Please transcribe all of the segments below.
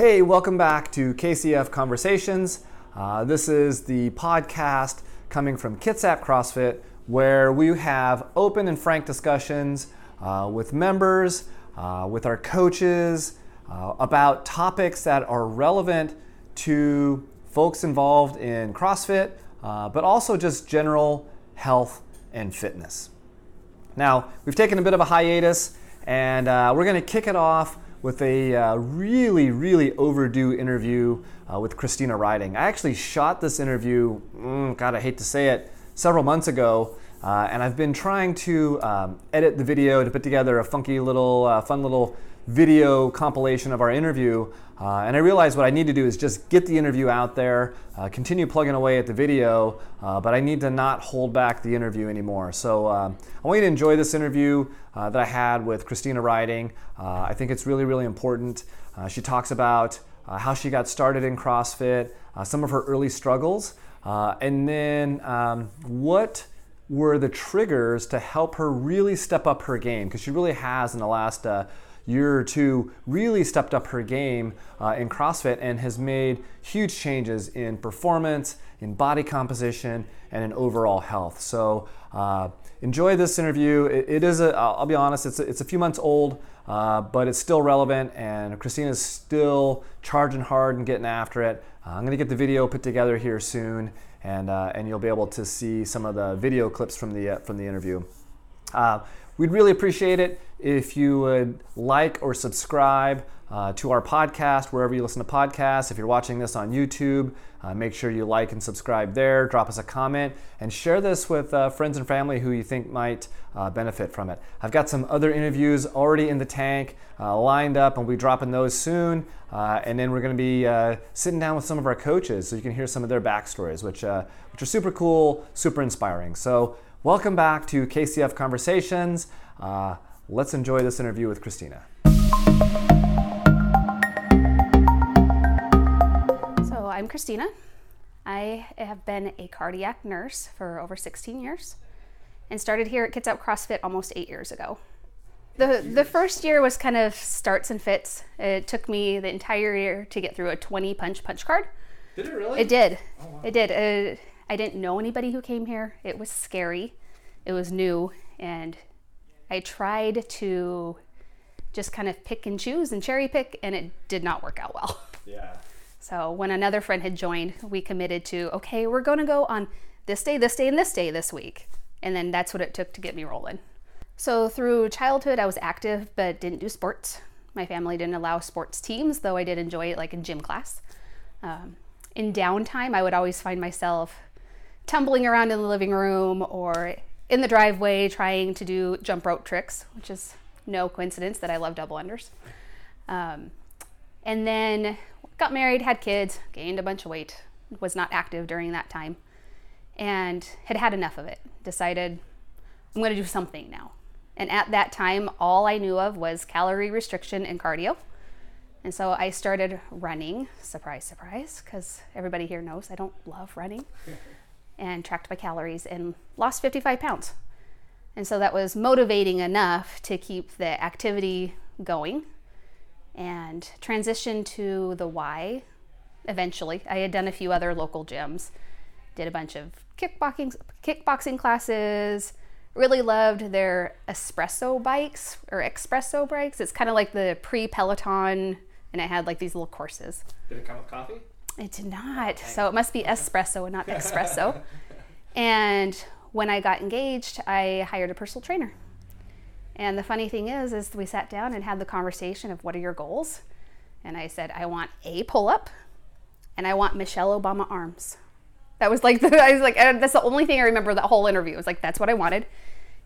Hey, welcome back to KCF Conversations. Uh, this is the podcast coming from Kitsap CrossFit, where we have open and frank discussions uh, with members, uh, with our coaches, uh, about topics that are relevant to folks involved in CrossFit, uh, but also just general health and fitness. Now, we've taken a bit of a hiatus, and uh, we're going to kick it off with a uh, really, really overdue interview uh, with Christina Riding. I actually shot this interview, mm, God, I hate to say it, several months ago, uh, and I've been trying to um, edit the video to put together a funky little, uh, fun little video compilation of our interview. Uh, and I realized what I need to do is just get the interview out there, uh, continue plugging away at the video, uh, but I need to not hold back the interview anymore. So um, I want you to enjoy this interview uh, that I had with Christina Riding. I think it's really, really important. She talks about how she got started in CrossFit, some of her early struggles, and then um, what were the triggers to help her really step up her game, because she really has in the last year or two really stepped up her game uh, in CrossFit and has made huge changes in performance, in body composition, and in overall health. So uh, enjoy this interview. it, it is a, I'll be honest, it's a, it's a few months old, uh, but it's still relevant, and Christina's still charging hard and getting after it. Uh, I'm to get the video put together here soon, and uh, and you'll be able to see some of the video clips from the uh, from the interview. We'd really appreciate it if you would like or subscribe uh, to our podcast wherever you listen to podcasts. If you're watching this on YouTube, uh, make sure you like and subscribe there. Drop us a comment and share this with uh, friends and family who you think might uh, benefit from it. I've got some other interviews already in the tank, uh, lined up, and we'll be dropping those soon. Uh, and then we're going to be sitting down with some of our coaches so you can hear some of their backstories, which, which are super cool, super inspiring. So Welcome back to KCF Conversations. Let's enjoy this interview with Christina. I'm Christina. I have been a cardiac nurse for over 16 years and started here at Kids Kitsap CrossFit almost eight years ago. The, the first year was kind of starts and fits. It took me the entire year to get through a 20 punch punch card. Did it really? It did. Oh, wow. It did. Uh, I didn't know anybody who came here. It was scary. It was new. And I tried to just kind of pick and choose and cherry pick, and it did not work out well. Yeah. So when another friend had joined, we committed to, okay, we're going to go on this day, this day, and this day this week. And then that's what it took to get me rolling. So through childhood, I was active but didn't do sports. My family didn't allow sports teams, though I did enjoy it like in gym class. Um, in downtime, I would always find myself tumbling around in the living room or in the driveway trying to do jump rope tricks, which is no coincidence that I love double unders. Um, and then got married, had kids, gained a bunch of weight, was not active during that time, and had had enough of it. Decided I'm going to do something now. And at that time, all I knew of was calorie restriction and cardio. And so I started running, surprise, surprise, because everybody here knows I don't love running and tracked my calories and lost 55 pounds. And so that was motivating enough to keep the activity going and transitioned to the Y eventually. I had done a few other local gyms, did a bunch of kickboxing kickboxing classes, really loved their espresso bikes or Expresso bikes. It's kind of like the pre-Peloton and it had like these little courses. Did it come with coffee? It did not. So it must be Expresso and not espresso. and when I got engaged, I hired a personal trainer. And the funny thing is, is we sat down and had the conversation of what are your goals? And I said, I want a pull up and I want Michelle Obama arms. That was like, the, I was like, that's the only thing I remember that whole interview. It was like, that's what I wanted.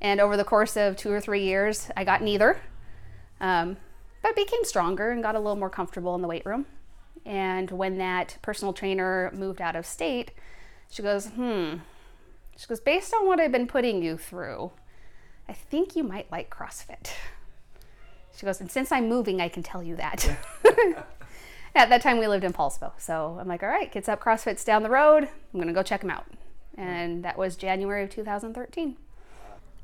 And over the course of two or three years, I got neither, um, but became stronger and got a little more comfortable in the weight room. And when that personal trainer moved out of state, she goes, hmm. She goes, based on what I've been putting you through, I think you might like CrossFit. She goes, and since I'm moving, I can tell you that. At that time, we lived in Poulsbo. So I'm like, all right, Kitsap CrossFit's down the road. I'm going to go check them out. And that was January of 2013.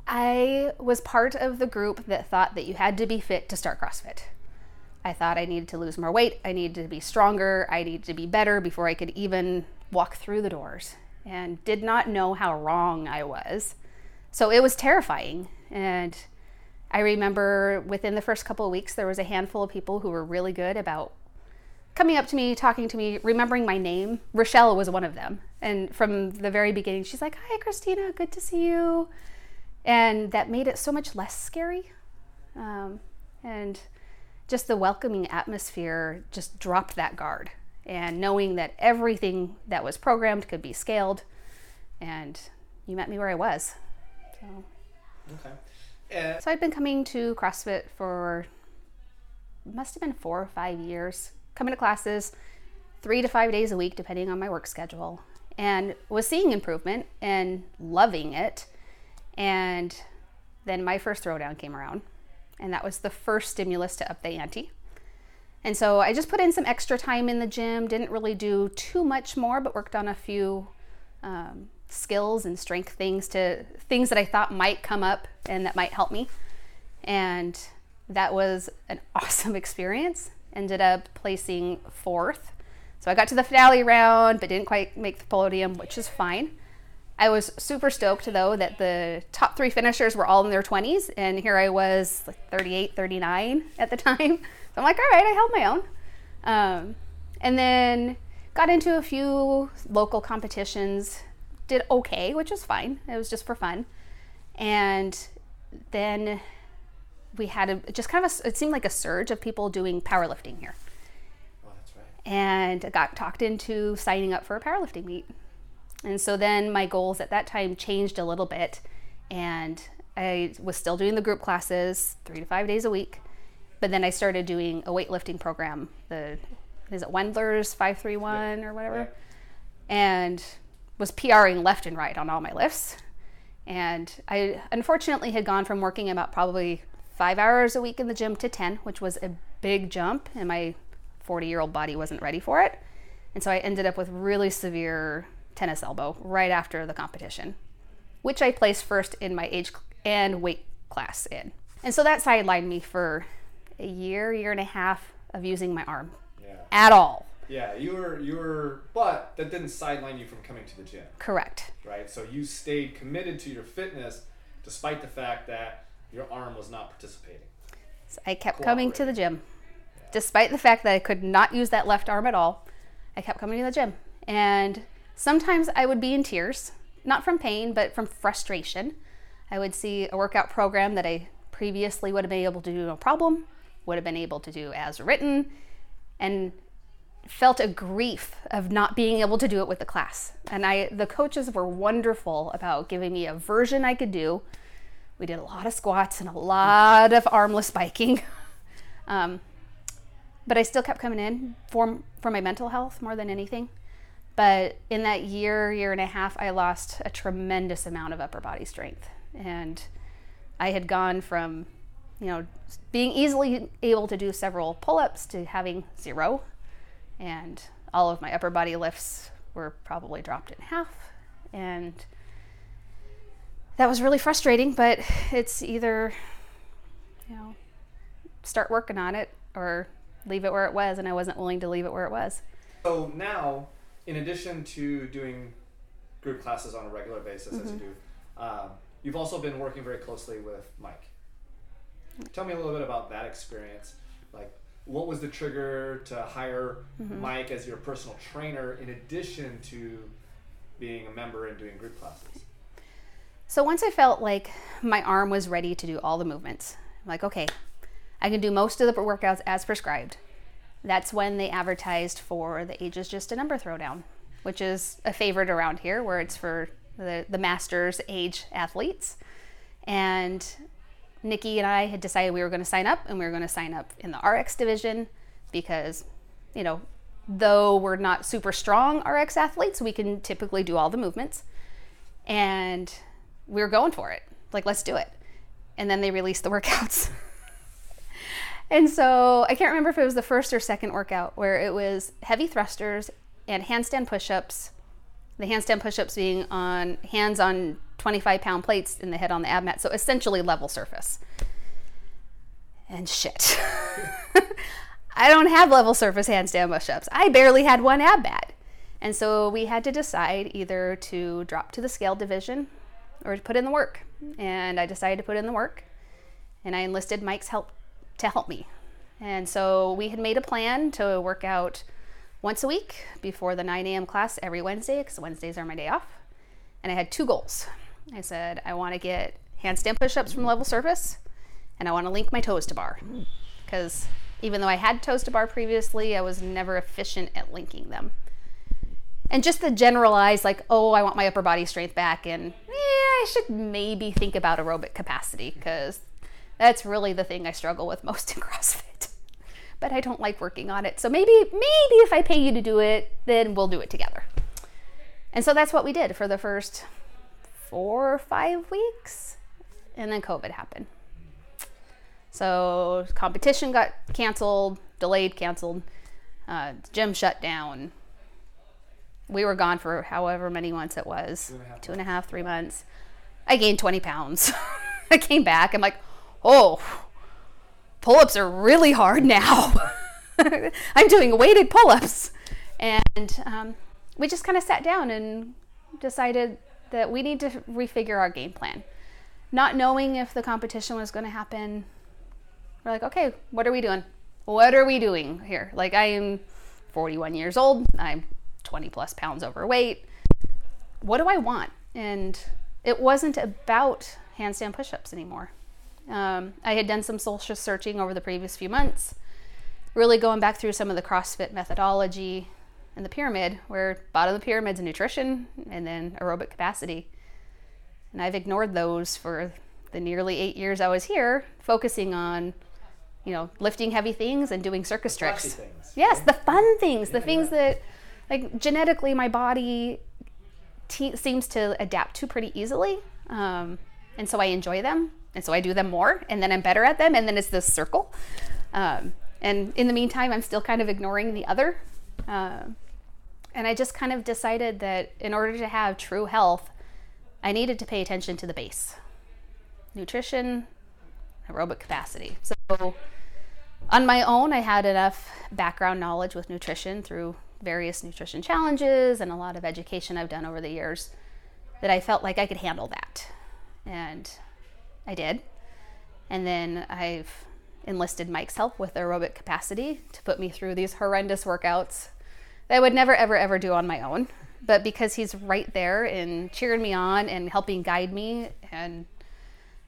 I was part of the group that thought that you had to be fit to start CrossFit. I thought I needed to lose more weight, I needed to be stronger, I needed to be better before I could even walk through the doors, and did not know how wrong I was. So it was terrifying. And I remember within the first couple of weeks, there was a handful of people who were really good about coming up to me, talking to me, remembering my name. Rochelle was one of them. And from the very beginning, she's like, Hi, Christina, good to see you. And that made it so much less scary. Um, and just the welcoming atmosphere just dropped that guard. And knowing that everything that was programmed could be scaled. And you met me where I was. So. Okay. Uh, so I've been coming to CrossFit for must have been four or five years. Coming to classes three to five days a week, depending on my work schedule, and was seeing improvement and loving it. And then my first throwdown came around, and that was the first stimulus to up the ante. And so I just put in some extra time in the gym, didn't really do too much more, but worked on a few um, skills and strength things to things that I thought might come up and that might help me. And that was an awesome experience. Ended up placing fourth. So I got to the finale round, but didn't quite make the podium, which is fine. I was super stoked though that the top three finishers were all in their 20s, and here I was like 38, 39 at the time. So I'm like, all right, I held my own. Um, and then got into a few local competitions, did okay, which was fine. It was just for fun. And then we had a, just kind of a, it seemed like a surge of people doing powerlifting here. Oh, that's right. And I got talked into signing up for a powerlifting meet. And so then my goals at that time changed a little bit. And I was still doing the group classes three to five days a week. But then I started doing a weightlifting program, the is it Wendler's 531 yeah. or whatever. Yeah. And was PRing left and right on all my lifts. And I unfortunately had gone from working about probably five hours a week in the gym to 10, which was a big jump, and my 40 year old body wasn't ready for it. And so I ended up with really severe tennis elbow right after the competition, which I placed first in my age and weight class in. And so that sidelined me for a year, year and a half of using my arm yeah. at all. Yeah, you were you were, but that didn't sideline you from coming to the gym. Correct. Right. So you stayed committed to your fitness despite the fact that your arm was not participating. So I kept coming to the gym, yeah. despite the fact that I could not use that left arm at all. I kept coming to the gym, and sometimes I would be in tears, not from pain, but from frustration. I would see a workout program that I previously would have been able to do no problem, would have been able to do as written, and felt a grief of not being able to do it with the class. And I the coaches were wonderful about giving me a version I could do. We did a lot of squats and a lot of armless biking. um, but I still kept coming in for for my mental health more than anything. But in that year, year and a half, I lost a tremendous amount of upper body strength. And I had gone from, you know, being easily able to do several pull ups to having zero and all of my upper body lifts were probably dropped in half and that was really frustrating but it's either you know start working on it or leave it where it was and i wasn't willing to leave it where it was so now in addition to doing group classes on a regular basis mm-hmm. as you mm-hmm. do um, you've also been working very closely with mike tell me a little bit about that experience like what was the trigger to hire mm-hmm. Mike as your personal trainer in addition to being a member and doing group classes? So once I felt like my arm was ready to do all the movements, I'm like, okay, I can do most of the workouts as prescribed. That's when they advertised for the Age is Just a Number Throwdown, which is a favorite around here where it's for the, the master's age athletes. And Nikki and I had decided we were going to sign up and we were going to sign up in the RX division because, you know, though we're not super strong RX athletes, we can typically do all the movements. And we were going for it. Like, let's do it. And then they released the workouts. and so I can't remember if it was the first or second workout where it was heavy thrusters and handstand push ups. The handstand push ups being on hands on 25 pound plates in the head on the ab mat. So essentially level surface. And shit. I don't have level surface handstand push ups. I barely had one ab mat. And so we had to decide either to drop to the scale division or to put in the work. And I decided to put in the work. And I enlisted Mike's help to help me. And so we had made a plan to work out once a week before the 9 a.m. class every Wednesday, because Wednesdays are my day off. And I had two goals. I said, I want to get handstand push ups from level surface, and I want to link my toes to bar. Hmm. Because even though I had toes to bar previously, I was never efficient at linking them. And just the generalized, like, oh, I want my upper body strength back, and yeah, I should maybe think about aerobic capacity, because that's really the thing I struggle with most in CrossFit. But I don't like working on it. So maybe, maybe if I pay you to do it, then we'll do it together. And so that's what we did for the first four or five weeks. And then COVID happened. So competition got canceled, delayed, canceled. Uh, gym shut down. We were gone for however many months it was and a half two and a half, three months. I gained 20 pounds. I came back. I'm like, oh, pull ups are really hard now. I'm doing weighted pull ups. And um, we just kind of sat down and decided that we need to refigure our game plan. Not knowing if the competition was going to happen, we're like, okay, what are we doing? What are we doing here? Like, I am 41 years old, I'm 20 plus pounds overweight. What do I want? And it wasn't about handstand push ups anymore. Um, I had done some social searching over the previous few months, really going back through some of the CrossFit methodology and the pyramid, where bottom of the pyramid's nutrition and then aerobic capacity. And I've ignored those for the nearly eight years I was here, focusing on, you know, lifting heavy things and doing circus Flashy tricks. things. Yes, the fun things, the things that, like, genetically my body te- seems to adapt to pretty easily. Um, and so I enjoy them. And so I do them more. And then I'm better at them. And then it's this circle. Um, and in the meantime, I'm still kind of ignoring the other. Um and I just kind of decided that in order to have true health, I needed to pay attention to the base nutrition, aerobic capacity. So, on my own, I had enough background knowledge with nutrition through various nutrition challenges and a lot of education I've done over the years that I felt like I could handle that. And I did. And then I've enlisted Mike's help with aerobic capacity to put me through these horrendous workouts that I would never, ever, ever do on my own. But because he's right there and cheering me on and helping guide me, and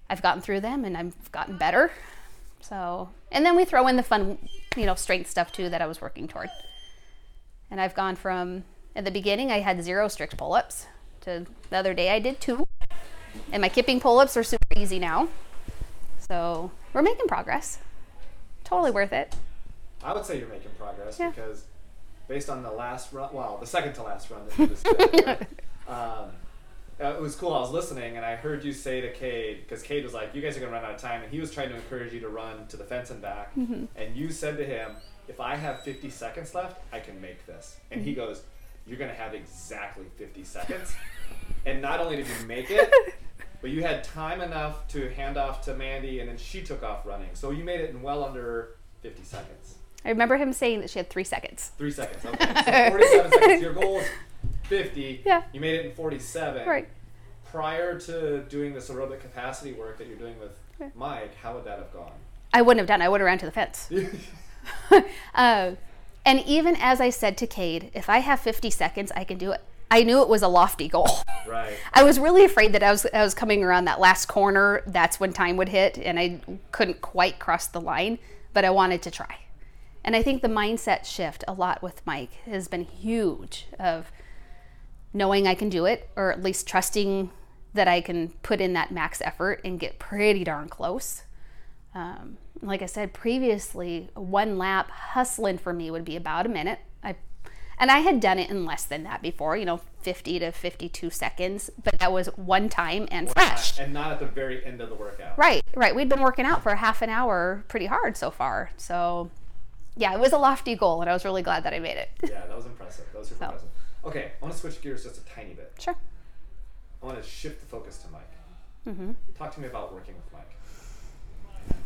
I've gotten through them and I've gotten better. So, and then we throw in the fun, you know, strength stuff too that I was working toward. And I've gone from, at the beginning, I had zero strict pull ups to the other day I did two. And my kipping pull ups are super easy now. So we're making progress. Totally worth it. I would say you're making progress Yeah. because based on the last run, well, the second to last run that you just did, right? um, uh, it was cool. I was listening and I heard you say to Cade, because Cade was like, "You guys are gonna run out of time," and he was trying to encourage you to run to the fence and back. Mm-hmm. And you said to him, "If I have 50 seconds left, I can make this." And Mm-hmm. he goes, "You're gonna have exactly 50 seconds." and not only did you make it, but you had time enough to hand off to Mandy, and then she took off running. So you made it in well under 50 seconds. I remember him saying that she had three seconds. Three seconds. Okay. So 47 seconds. Your goal is 50. Yeah. You made it in 47. Right. Prior to doing this aerobic capacity work that you're doing with Mike, how would that have gone? I wouldn't have done. it. I would have ran to the fence. uh, and even as I said to Cade, if I have 50 seconds, I can do it. I knew it was a lofty goal. right. I was really afraid that I was I was coming around that last corner. That's when time would hit, and I couldn't quite cross the line. But I wanted to try, and I think the mindset shift a lot with Mike has been huge. Of knowing I can do it, or at least trusting that I can put in that max effort and get pretty darn close. Um, like I said previously, one lap hustling for me would be about a minute. I, and I had done it in less than that before, you know, 50 to 52 seconds, but that was one time and fresh. And not at the very end of the workout. Right, right. We'd been working out for half an hour pretty hard so far. So, yeah, it was a lofty goal, and I was really glad that I made it. Yeah, that was impressive. That was super So. impressive. Okay, I want to switch gears just a tiny bit. Sure. I want to shift the focus to Mike. Mm-hmm. Talk to me about working with Mike.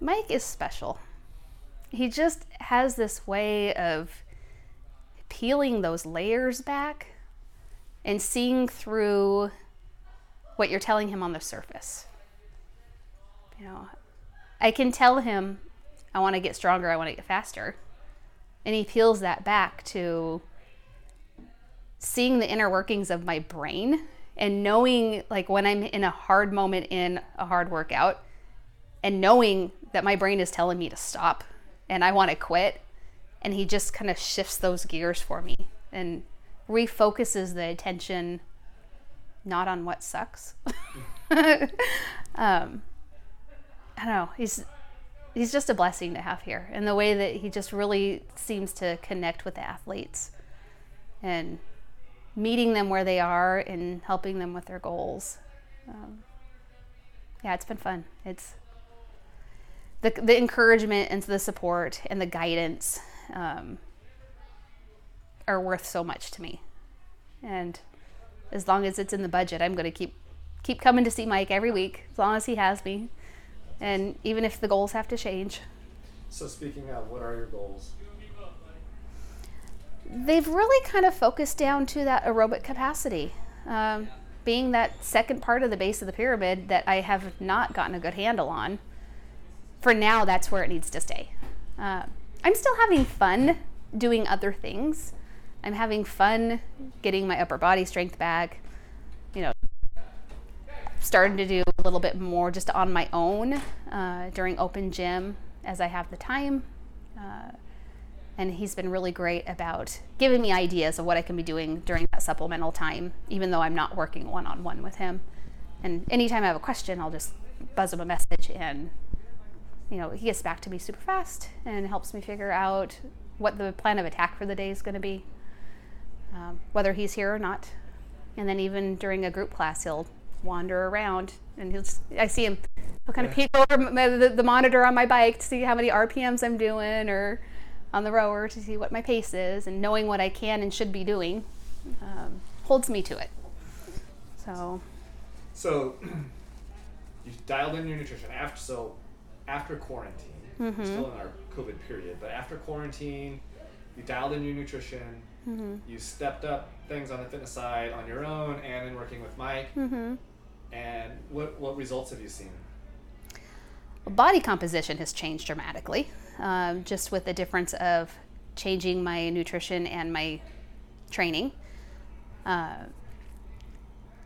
Mike is special. He just has this way of peeling those layers back and seeing through what you're telling him on the surface. You know, I can tell him I want to get stronger, I want to get faster. And he peels that back to seeing the inner workings of my brain and knowing like when I'm in a hard moment in a hard workout and knowing that my brain is telling me to stop and I want to quit and he just kind of shifts those gears for me and refocuses the attention not on what sucks. um, I don't know. He's he's just a blessing to have here, and the way that he just really seems to connect with the athletes, and meeting them where they are and helping them with their goals. Um, yeah, it's been fun. It's the the encouragement and the support and the guidance um, are worth so much to me, and as long as it's in the budget, I'm going to keep keep coming to see Mike every week as long as he has me, and even if the goals have to change. So speaking of, what are your goals? They've really kind of focused down to that aerobic capacity, um, being that second part of the base of the pyramid that I have not gotten a good handle on. For now, that's where it needs to stay. Uh, I'm still having fun doing other things. I'm having fun getting my upper body strength back. Starting to do a little bit more just on my own uh, during open gym as I have the time. Uh, and he's been really great about giving me ideas of what I can be doing during that supplemental time, even though I'm not working one on one with him. And anytime I have a question, I'll just buzz him a message, and you know he gets back to me super fast and helps me figure out what the plan of attack for the day is going to be, um, whether he's here or not. And then even during a group class, he'll wander around, and he'll just, I see him. He'll kind of peek over the, the monitor on my bike to see how many RPMs I'm doing, or on the rower to see what my pace is and knowing what I can and should be doing um, holds me to it. So. So you dialed in your nutrition after so after quarantine, mm-hmm. still in our COVID period, but after quarantine, you dialed in your nutrition. Mm-hmm. You stepped up things on the fitness side on your own and in working with Mike. Mm-hmm. And what what results have you seen? body composition has changed dramatically, um, just with the difference of changing my nutrition and my training. Uh,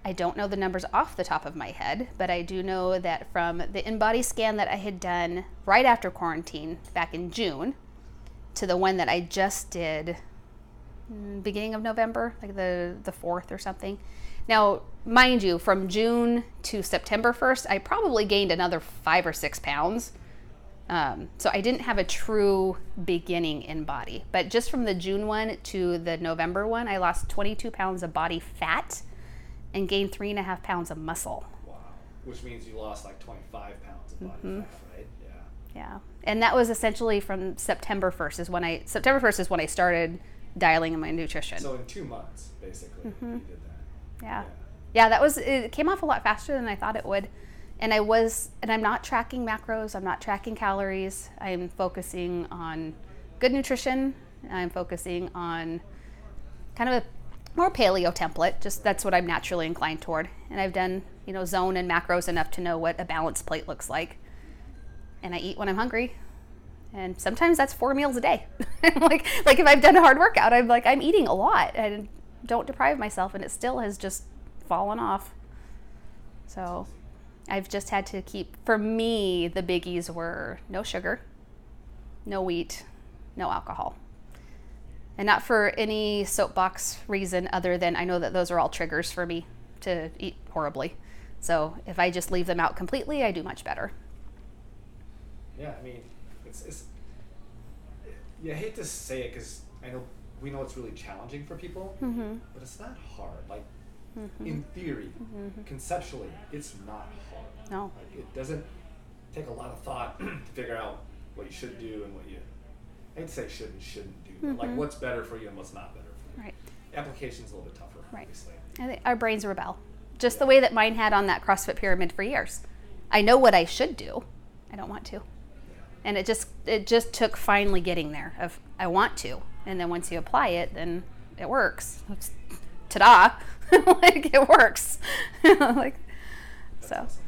I don't know the numbers off the top of my head, but I do know that from the InBody scan that I had done right after quarantine back in June to the one that I just did mm, beginning of November, like the the 4th or something. Now, mind you, from June to September 1st, I probably gained another five or six pounds. Um, so I didn't have a true beginning InBody. But just from the June one to the November one, I lost 22 pounds of body fat and gained three and a half pounds of muscle. Wow. Which means you lost like 25 pounds of body mm-hmm. fat, right? Yeah. Yeah. And that was essentially from September 1st is when I, September 1st is when I started dialing in my nutrition. So in two months, basically, mm-hmm. you did that. Yeah. yeah. that was it came off a lot faster than I thought it would. And I was and I'm not tracking macros, I'm not tracking calories. I'm focusing on good nutrition. I'm focusing on kind of a more paleo template. Just that's what I'm naturally inclined toward. And I've done, you know, zone and macros enough to know what a balanced plate looks like. And I eat when I'm hungry. And sometimes that's four meals a day. like like if I've done a hard workout, I'm like I'm eating a lot. And don't deprive myself, and it still has just fallen off. So I've just had to keep, for me, the biggies were no sugar, no wheat, no alcohol. And not for any soapbox reason other than I know that those are all triggers for me to eat horribly. So if I just leave them out completely, I do much better. Yeah, I mean, it's, it's yeah, I hate to say it because I know we know it's really challenging for people, mm-hmm. but it's not hard. Like mm-hmm. in theory, mm-hmm. conceptually, it's not hard. No, like, it doesn't take a lot of thought to figure out what you should do and what you. I'd say should and shouldn't do, but like mm-hmm. what's better for you and what's not better for you. Right. Application's a little bit tougher, right. obviously. I think our brains rebel, just yeah. the way that mine had on that CrossFit pyramid for years. I know what I should do. I don't want to. and it just it just took finally getting there of I want to, and then once you apply it, then it works. It's, ta-da! like it works. like That's so. awesome.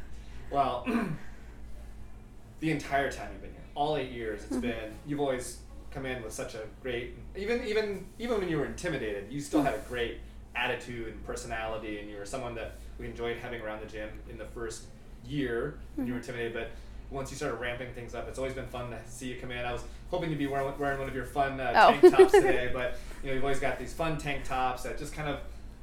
Well, the entire time you've been here, all eight years, it's mm-hmm. been you've always come in with such a great even even even when you were intimidated, you still had a mm-hmm. great attitude and personality, and you were someone that we enjoyed having around the gym in the first year when you were mm-hmm. intimidated, but. Once you started ramping things up, it's always been fun to see you come in. I was hoping you'd be wearing, wearing one of your fun uh, Oh. tank tops today, but you know you've always got these fun tank tops that just kind of,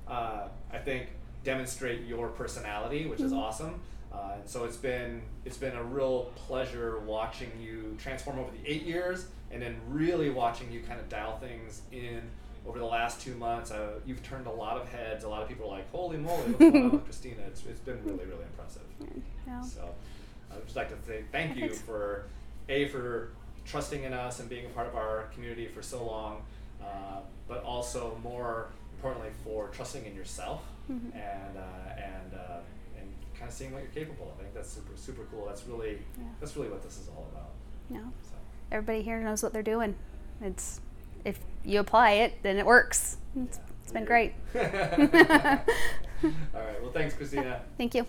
uh, I think, demonstrate your personality, which is awesome. Uh, and so it's been it's been a real pleasure watching you transform over the eight years, and then really watching you kind of dial things in over the last two months. Uh, you've turned a lot of heads. A lot of people are like, "Holy moly, what's going on with Christina?" It's, it's been really really impressive. Yeah. So I would just like to say thank you for a for trusting in us and being a part of our community for so long, uh, but also more importantly for trusting in yourself Mm-hmm. and uh, and uh, and kind of seeing what you're capable of. I think that's super super cool. That's really Yeah. that's really what this is all about. No. So. Everybody here knows what they're doing. It's if you apply it, then it works. It's, it's been great. all right. Well, thanks, Christina. Thank you.